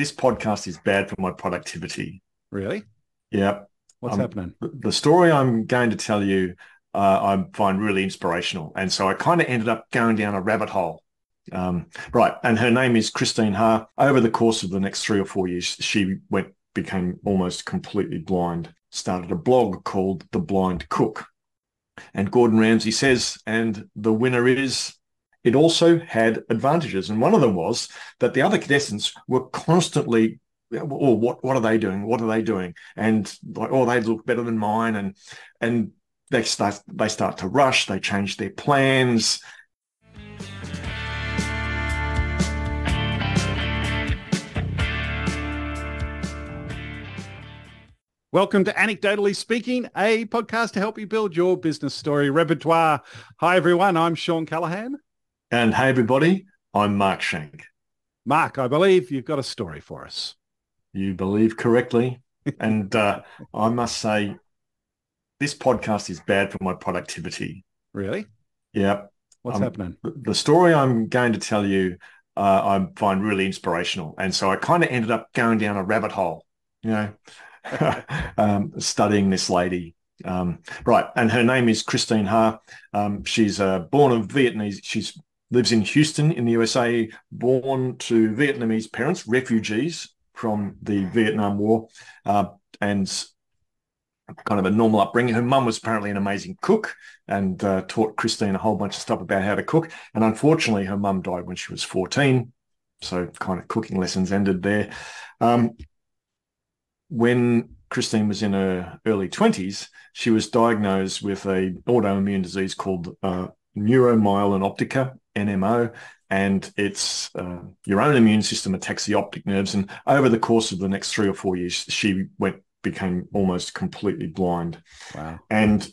this podcast is bad for my productivity. Really? Yeah. What's Um, happening? The story I'm going to tell you, uh, I find really inspirational. And so I kind of ended up going down a rabbit hole. Um, right. And her name is Christine Ha. Over the course of the next three or four years, she went, became almost completely blind, started a blog called The Blind Cook. And Gordon Ramsay says, and the winner is, it also had advantages. And one of them was that the other contestants were constantly oh, what what are they doing? What are they doing? And like, oh, they look better than mine, and and they start they start to rush. They change their plans. Welcome to Anecdotally Speaking, a podcast to help you build your business story repertoire. Hi, everyone. I'm Shawn Callahan. And hey, everybody, I'm Mark Schenk. Mark, I believe you've got a story for us. You believe correctly, and uh, I must say, this podcast is bad for my productivity. Really? Yeah, What's Um, happening? the story I'm going to tell you, uh, I find really inspirational, and so I kind of ended up going down a rabbit hole, you know, um, studying this lady. Um, right, and her name is Christine Ha. Um, she's uh, born of Vietnamese. She's lives in Houston in the USA. Born to Vietnamese parents, refugees from the Vietnam War, uh, and kind of a normal upbringing. Her mum was apparently an amazing cook and uh, taught Christine a whole bunch of stuff about how to cook. And unfortunately, her mum died when she was 14. So kind of cooking lessons ended there. Um, when Christine was in her early 20s, she was diagnosed with a autoimmune disease called uh, neuromyelitis optica, NMO. And it's uh, your own immune system attacks the optic nerves. And over the course of the next three or four years, she went became almost completely blind. Wow. And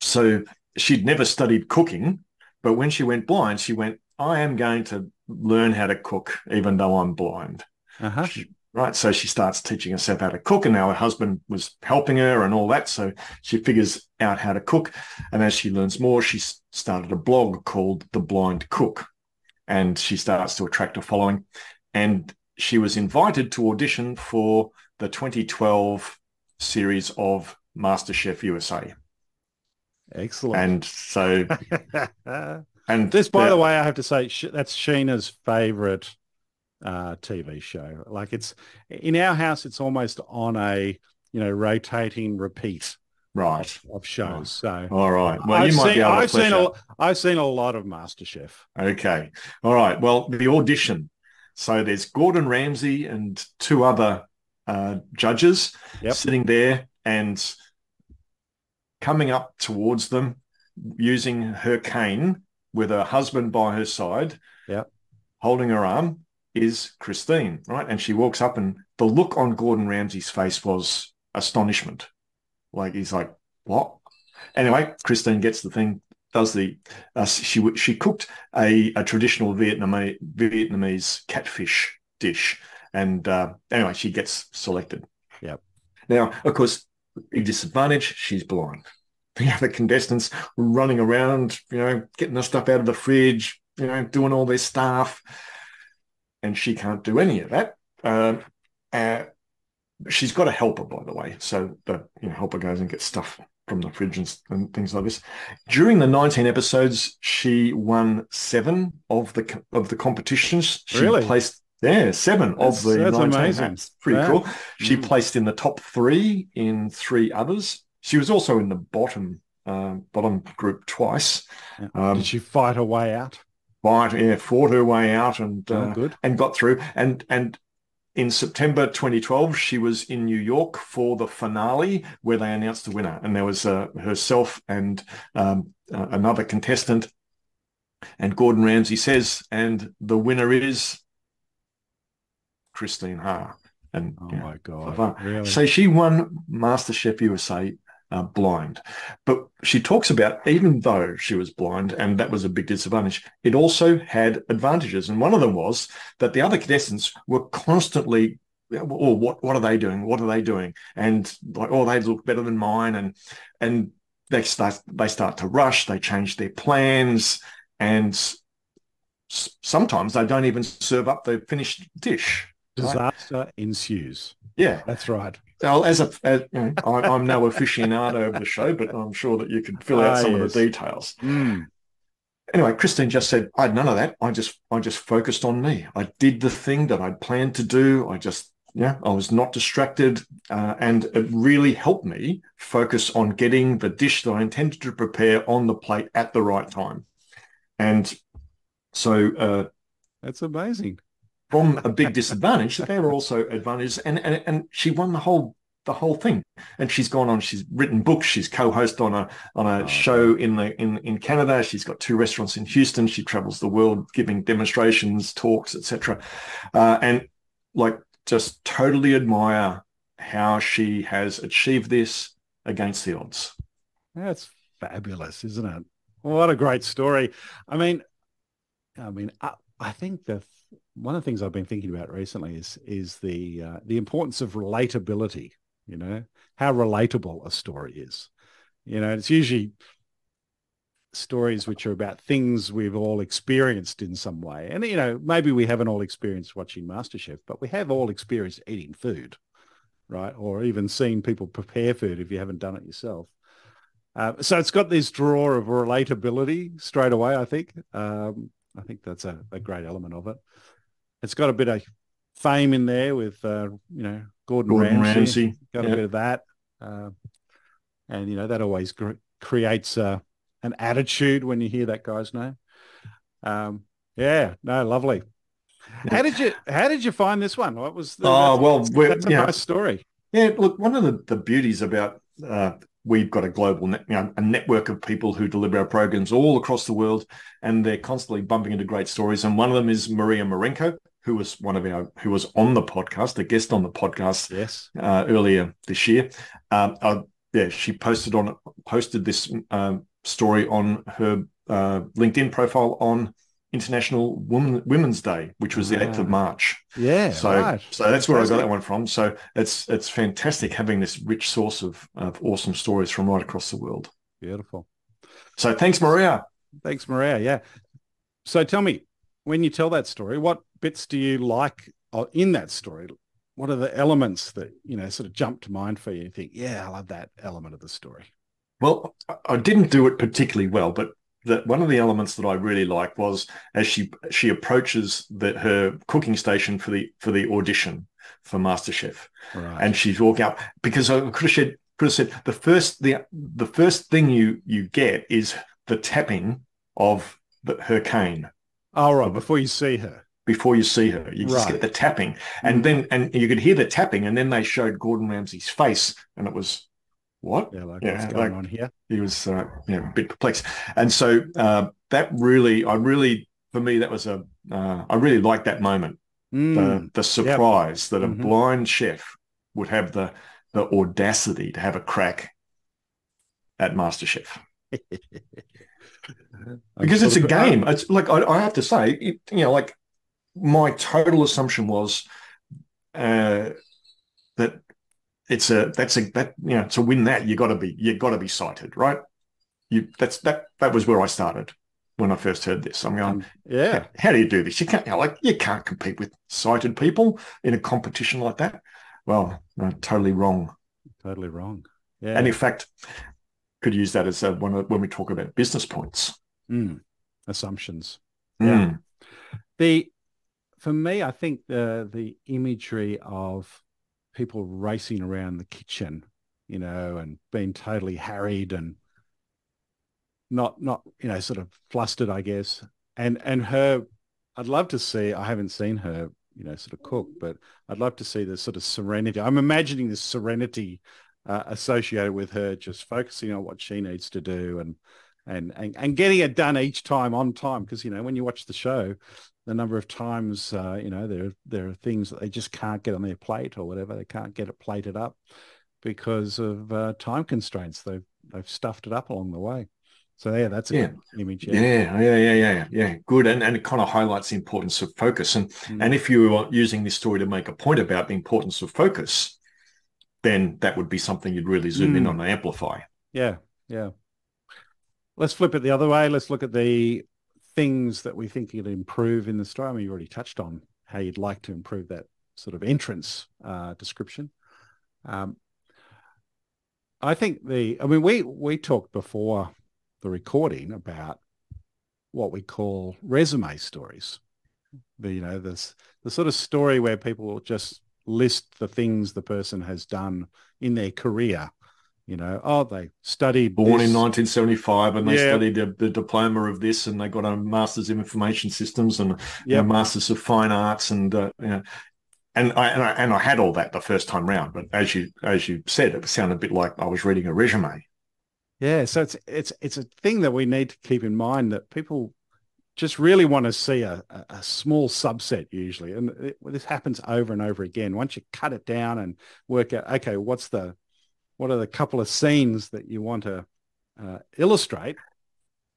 so she'd never studied cooking, but when she went blind, she went, I am going to learn how to cook, even though I'm blind. Uh-huh. She- right. So she starts teaching herself how to cook, and now her husband was helping her and all that. So she figures out how to cook. And as she learns more, she started a blog called The Blind Cook, and she starts to attract a following. And she was invited to audition for the 2012 series of MasterChef USA. Excellent. And so, and this, by the- the way, I have to say, that's Sheena's favorite uh, TV show. Like it's in our house, it's almost on a, you know, rotating repeat right. of shows. So All right. Well, I've you might seen, be able to I've seen, out. a, I've seen a lot of MasterChef. Okay. All right. Well, the audition. So there's Gordon Ramsay and two other uh, judges Yep. sitting there and coming up towards them using her cane with her husband by her side, Yep. holding her arm, is Christine, right? And she walks up, and the look on Gordon Ramsay's face was astonishment. Like he's like, "What?" Anyway, Christine gets the thing, does the uh, she she cooked a, a traditional Vietnamese Vietnamese catfish dish, and uh, anyway, she gets selected. Yep. Now, of course, big disadvantage, she's blind. The other contestants running around, you know, getting the stuff out of the fridge, you know, doing all their stuff, and she can't do any of that. Um, uh, she's got a helper, by the way, so the you know, helper goes and gets stuff from the fridge and, and things like this. During the 19 episodes, she won seven of the of the competitions. She Really? placed yeah seven That's- of the that's 19. amazing. That's pretty cool. She Mm. placed in the top three in three others. She was also in the bottom uh, bottom group twice. Yeah. Um, Did she fight her way out? Right, yeah, fought her way out and Oh, uh, good. and got through. And and in September 2012, she was in New York for the finale where they announced the winner, and there was uh, herself and um, uh, another contestant. And Gordon Ramsay says, and the winner is Christine Ha. And Oh you know, my God. Really? so she won MasterChef USA uh, blind. But she talks about even though she was blind, and that was a big disadvantage, it also had advantages. And one of them was that the other contestants were constantly, oh, what what are they doing? What are they doing? And like, oh, they look better than mine. And and they start they start to rush. They change their plans, and s- sometimes they don't even serve up the finished dish. Disaster ensues. Yeah, that's right. Well, as a, as, you know, I, am no aficionado of the show, but I'm sure that you could fill out ah, some yes. of the details. Mm. Anyway, Christine just said, I had none of that. I just, I just focused on me. I did the thing that I'd planned to do. I just, yeah, I was not distracted, uh, and it really helped me focus on getting the dish that I intended to prepare on the plate at the right time. And so, uh, that's amazing from a big disadvantage, there were also advantages. And, and and she won the whole the whole thing. And she's gone on. She's written books. She's co-host on a on a oh, show in the in in Canada. She's got two restaurants in Houston. She travels the world giving demonstrations, talks, etc. Uh, and like just totally admire how she has achieved this against the odds. That's fabulous, isn't it? What a great story. I mean, I mean, I, I think the one of the things I've been thinking about recently is is the uh, the importance of relatability. You know how relatable a story is. You know, it's usually stories which are about things we've all experienced in some way. And you know, maybe we haven't all experienced watching MasterChef, but we have all experienced eating food, right? Or even seen people prepare food if you haven't done it yourself. Uh, so it's got this draw of relatability straight away. I think. Um, I think that's a, a great element of it. It's got a bit of fame in there with uh, you know Gordon, Gordon Ramsay. Ramsay. Got yep. a bit of that, uh, and you know that always cr- creates uh, an attitude when you hear that guy's name. Um, yeah, no, lovely. How did you How did you find this one? What was the? Oh well, that's a yeah. nice story. Yeah, look, one of the, the beauties about uh, we've got a global net, you know, a network of people who deliver our programs all across the world, and they're constantly bumping into great stories. And one of them is Maria Marenko, who was one of our who was on the podcast, a guest on the podcast, yes, uh, earlier this year. Um, uh, yeah, she posted on posted this um, story on her uh, LinkedIn profile on International Women, Women's Day, which was the eighth of March. Yeah, so right. so that's where I got that one from. So it's it's fantastic having this rich source of, of awesome stories from right across the world. Beautiful. So thanks, Maria. Thanks, Maria. Yeah. So tell me, when you tell that story, what bits do you like uh, in that story? What are the elements that you know sort of jump to mind for you? You think, yeah, I love that element of the story. Well, I didn't do it particularly well, but that one of the elements that I really liked was as she she approaches the, her cooking station for the for the audition for MasterChef, right. and she's walking up because I could have said could have said the first the the first thing you you get is the tapping of the, her cane. Oh right, before you see her. Before you see her, you just right. get the tapping, and mm. then and you could hear the tapping, and then they showed Gordon Ramsay's face, and it was what? Yeah, like yeah, what's going like, on here? He was, uh, know, a bit perplexed, and so uh, that really, I really, for me, that was a, uh, I really liked that moment, mm. the the surprise yep. that a mm-hmm. blind chef would have the the audacity to have a crack at MasterChef. because it's a game. It's like I, I have to say, it, you know, like my total assumption was uh, that it's a that's a that you know to win that you got to be you got to be sighted, right? You that's that that was where I started when I first heard this. I'm going, um, yeah. How, how, do you do this? You can't you know, like you can't compete with sighted people in a competition like that. Well, no, totally wrong. Totally wrong. Yeah. And in fact, could use that as a, when when we talk about business points. Mm. Assumptions. Mm. Yeah. The for me, I think the the imagery of people racing around the kitchen, you know, and being totally harried and not not you know sort of flustered, I guess. And and her, I'd love to see. I haven't seen her, you know, sort of cook, but I'd love to see the sort of serenity. I'm imagining the serenity uh, associated with her just focusing on what she needs to do and and and, and getting it done each time on time because you know when you watch the show the number of times uh, you know there there are things that they just can't get on their plate or whatever they can't get it plated up because of uh, time constraints they've they've stuffed it up along the way so yeah that's a yeah. good image yeah. yeah yeah yeah yeah yeah good and, and it kind of highlights the importance of focus and mm. and if you are using this story to make a point about the importance of focus then that would be something you'd really zoom mm. in on and amplify yeah yeah let's flip it the other way let's look at the things that we think you'd improve in the story? I mean, you already touched on how you'd like to improve that sort of entrance uh, description. Um, I think the, I mean, we we talked before the recording about what we call resume stories. The you know this the sort of story where people just list the things the person has done in their career. You know, oh, they studied born this. in 1975 and they Yeah. studied the, the diploma of this and they got a master's in information systems and Yep. a master's of fine arts and uh, you know, and I, and I and I had all that the first time round. But as you as you said, it sounded a bit like I was reading a resume. Yeah, so it's it's it's a thing that we need to keep in mind that people just really want to see a, a, a small subset usually, and it, this happens over and over again. Once you cut it down and work out, okay, what's the what are the couple of scenes that you want to uh, illustrate?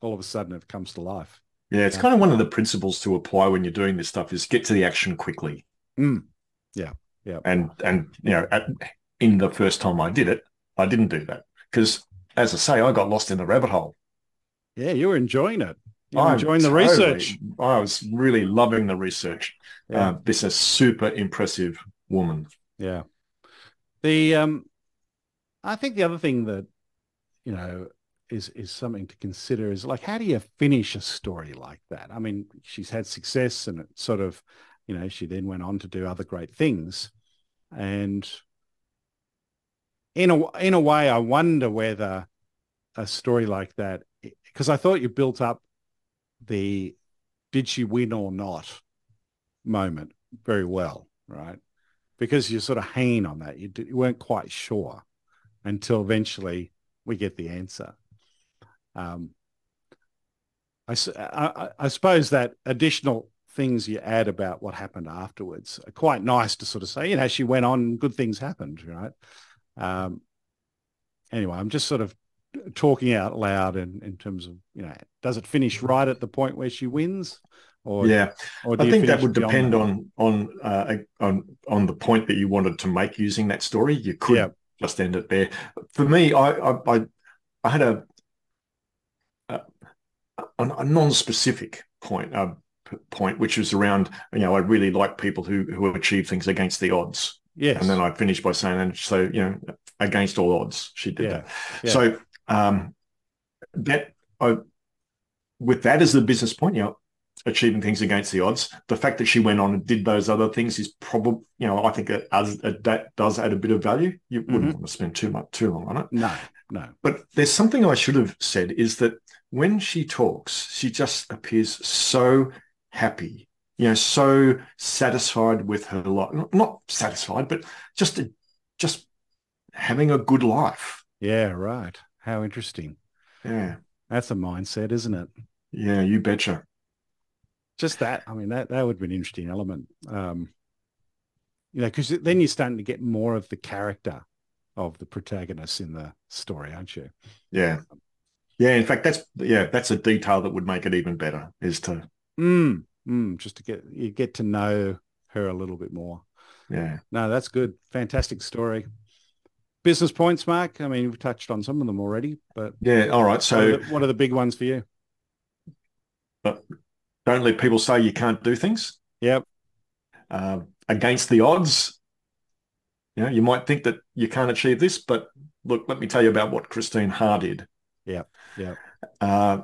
All of a sudden, it comes to life. Yeah, it's kind of one of the principles to apply when you're doing this stuff is get to the action quickly. Mm. Yeah, yeah. And and you know, at, in the first time I did it, I didn't do that because, as I say, I got lost in the rabbit hole. Yeah, you were enjoying it. You were I'm enjoying the totally- research. I was really loving the research. Yeah. Uh, this is a super impressive woman. Yeah. The um I think the other thing that you know is is something to consider is like how do you finish a story like that? I mean, she's had success and it sort of, you know, she then went on to do other great things. And in a in a way I wonder whether a story like that because I thought you built up the did she win or not moment very well, right? because you're sort of hanging on that. You, you weren't quite sure until eventually we get the answer. Um, I, I- I- I suppose that additional things you add about what happened afterwards are quite nice to sort of say, you know, she went on, good things happened, right? Um, anyway, I'm just sort of talking out loud in, in terms of, you know, does it finish right at the point where she wins? Or, yeah, or I think that would depend that? on on uh, on on the point that you wanted to make using that story. You could Yeah. Just end it there. For me, I I I, I had a, a a non-specific point uh, p- point, which was around you know I really like people who who achieve things against the odds, Yes. and then I finished by saying and so you know against all odds she did Yeah, that. yeah. So um, that I with that as the business point, you know, achieving things against the odds. The fact that she went on and did those other things is probably, you know, I think it, it that does add a bit of value. You wouldn't Mhm. want to spend too much too long on it. No, no. But there's something I should have said is that when she talks, she just appears so happy, you know, so satisfied with her life. Not satisfied, but just just having a good life. Yeah, right. How interesting. Yeah. That's a mindset, isn't it? Yeah, you betcha. Just that. I mean, that that would be an interesting element. Um, you know, because then you're starting to get more of the character of the protagonist in the story, aren't you? Yeah. Yeah, in fact that's yeah, that's a detail that would make it even better is to Mm, mm, just to get you get to know her a little bit more. yeah. No, that's good. Fantastic story. Business points, Mark. I mean, we've touched on some of them already, but Yeah, all right. So are the, what are the big ones for you? Don't let people say you can't do things. Yep. Uh, against the odds. You know, you might think that you can't achieve this, but look, let me tell you about what Christine Ha did. Yep, yep. Uh,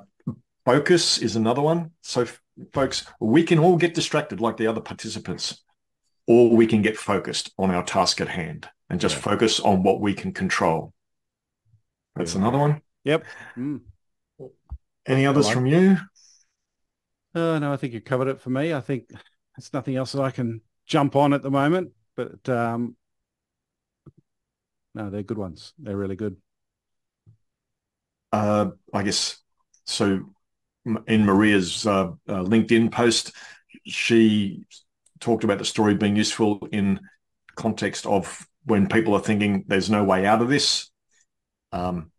focus is another one. So, folks, we can all get distracted like the other participants, or we can get focused on our task at hand and just Yeah. focus on what we can control. That's Yeah. another one. Mm. Any others like- from you? Oh, no, I think you covered it for me. I think there's nothing else that I can jump on at the moment, but um, no, they're good ones. They're really good. uh, I guess so. In Maria's uh, uh, LinkedIn post, she talked about the story being useful in context of when people are thinking there's no way out of this. Um,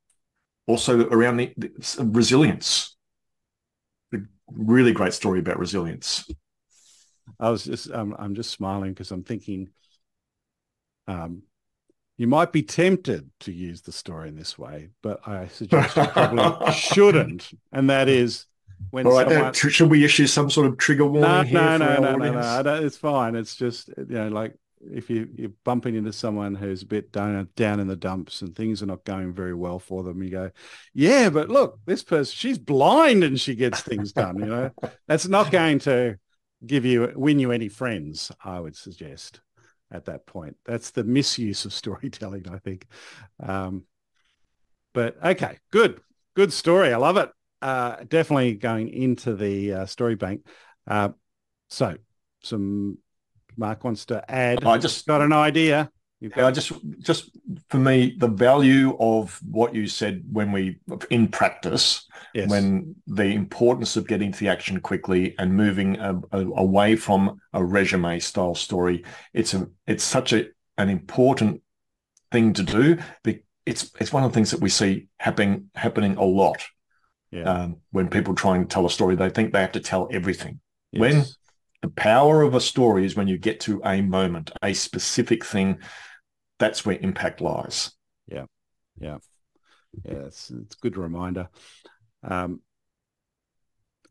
also around the, the resilience. Really great story about resilience. I was just, um, I'm just smiling because I'm thinking, um, you might be tempted to use the story in this way, but I suggest you probably shouldn't. And that is when All right, someone, should we issue some sort of trigger warning no, here no, no, no, no, no, It's fine. It's just you know, like if you you're bumping into someone who's a bit down down in the dumps and things are not going very well for them, you go, yeah, but look, this person she's blind and she gets things done. You know, that's not going to give you win you any friends. I would suggest at that point. That's the misuse of storytelling, I think. Um, but okay, good, good story. I love it. Uh, definitely going into the uh, story bank. Uh, so some Mark wants to add. I just got an idea. I just just for me, the value of what you said when we in practice, yes. when the importance of getting to the action quickly and moving a, a, away from a resume style story, it's a it's such a an important thing to do. It's it's one of the things that we see happening happening a lot. Yeah. Um, when people try and tell a story, they think they have to tell everything. Yes. When the power of a story is when you get to a moment, a specific thing. That's where impact lies. Yeah, yeah, yeah. It's it's a good reminder. Um,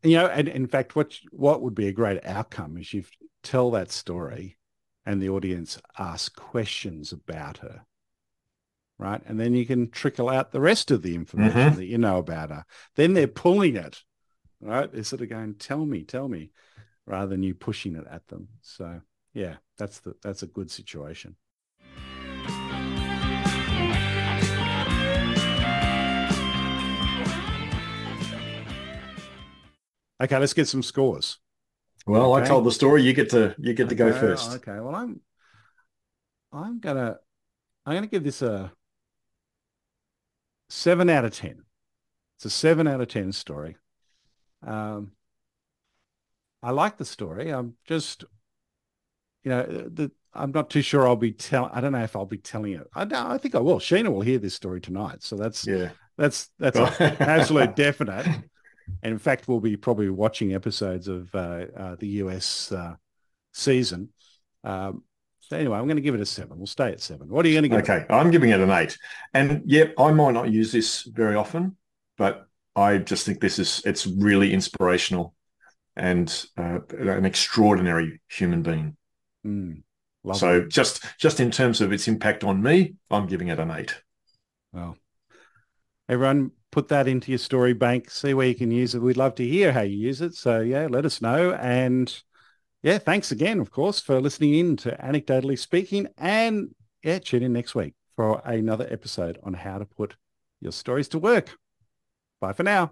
you know, and in fact, what what would be a great outcome is you tell that story, and the audience ask questions about her, right? And then you can trickle out the rest of the information mm-hmm. that you know about her. Then they're pulling it, right? They're sort of going, "Tell me, tell me." Rather than you pushing it at them. So yeah, that's the that's a good situation. Okay, let's get some scores. Well, okay. I told the story. You get to you get to go first. Okay. Well, I'm I'm gonna I'm gonna give this a seven out of ten. It's a seven out of ten story. Um, I like the story. I'm just, you know, the, I'm not too sure I'll be telling. I don't know if I'll be telling it. I, I think I will. Sheena will hear this story tonight, so that's yeah, that's that's an absolute definite. And in fact, we'll be probably watching episodes of uh, uh, the US uh, season. Um, so anyway, I'm going to give it a seven. We'll stay at seven. What are you going to give? Okay, it? I'm giving it an eight. And yep, I might not use this very often, but I just think this is it's really inspirational and uh, an extraordinary human being. Mm, so just just in terms of its impact on me, I'm giving it an eight. Well, everyone put that into your story bank, see where you can use it. We'd love to hear how you use it. So yeah, let us know. And yeah, thanks again, of course, for listening in to Anecdotally Speaking. And yeah, tune in next week for another episode on how to put your stories to work. Bye for now.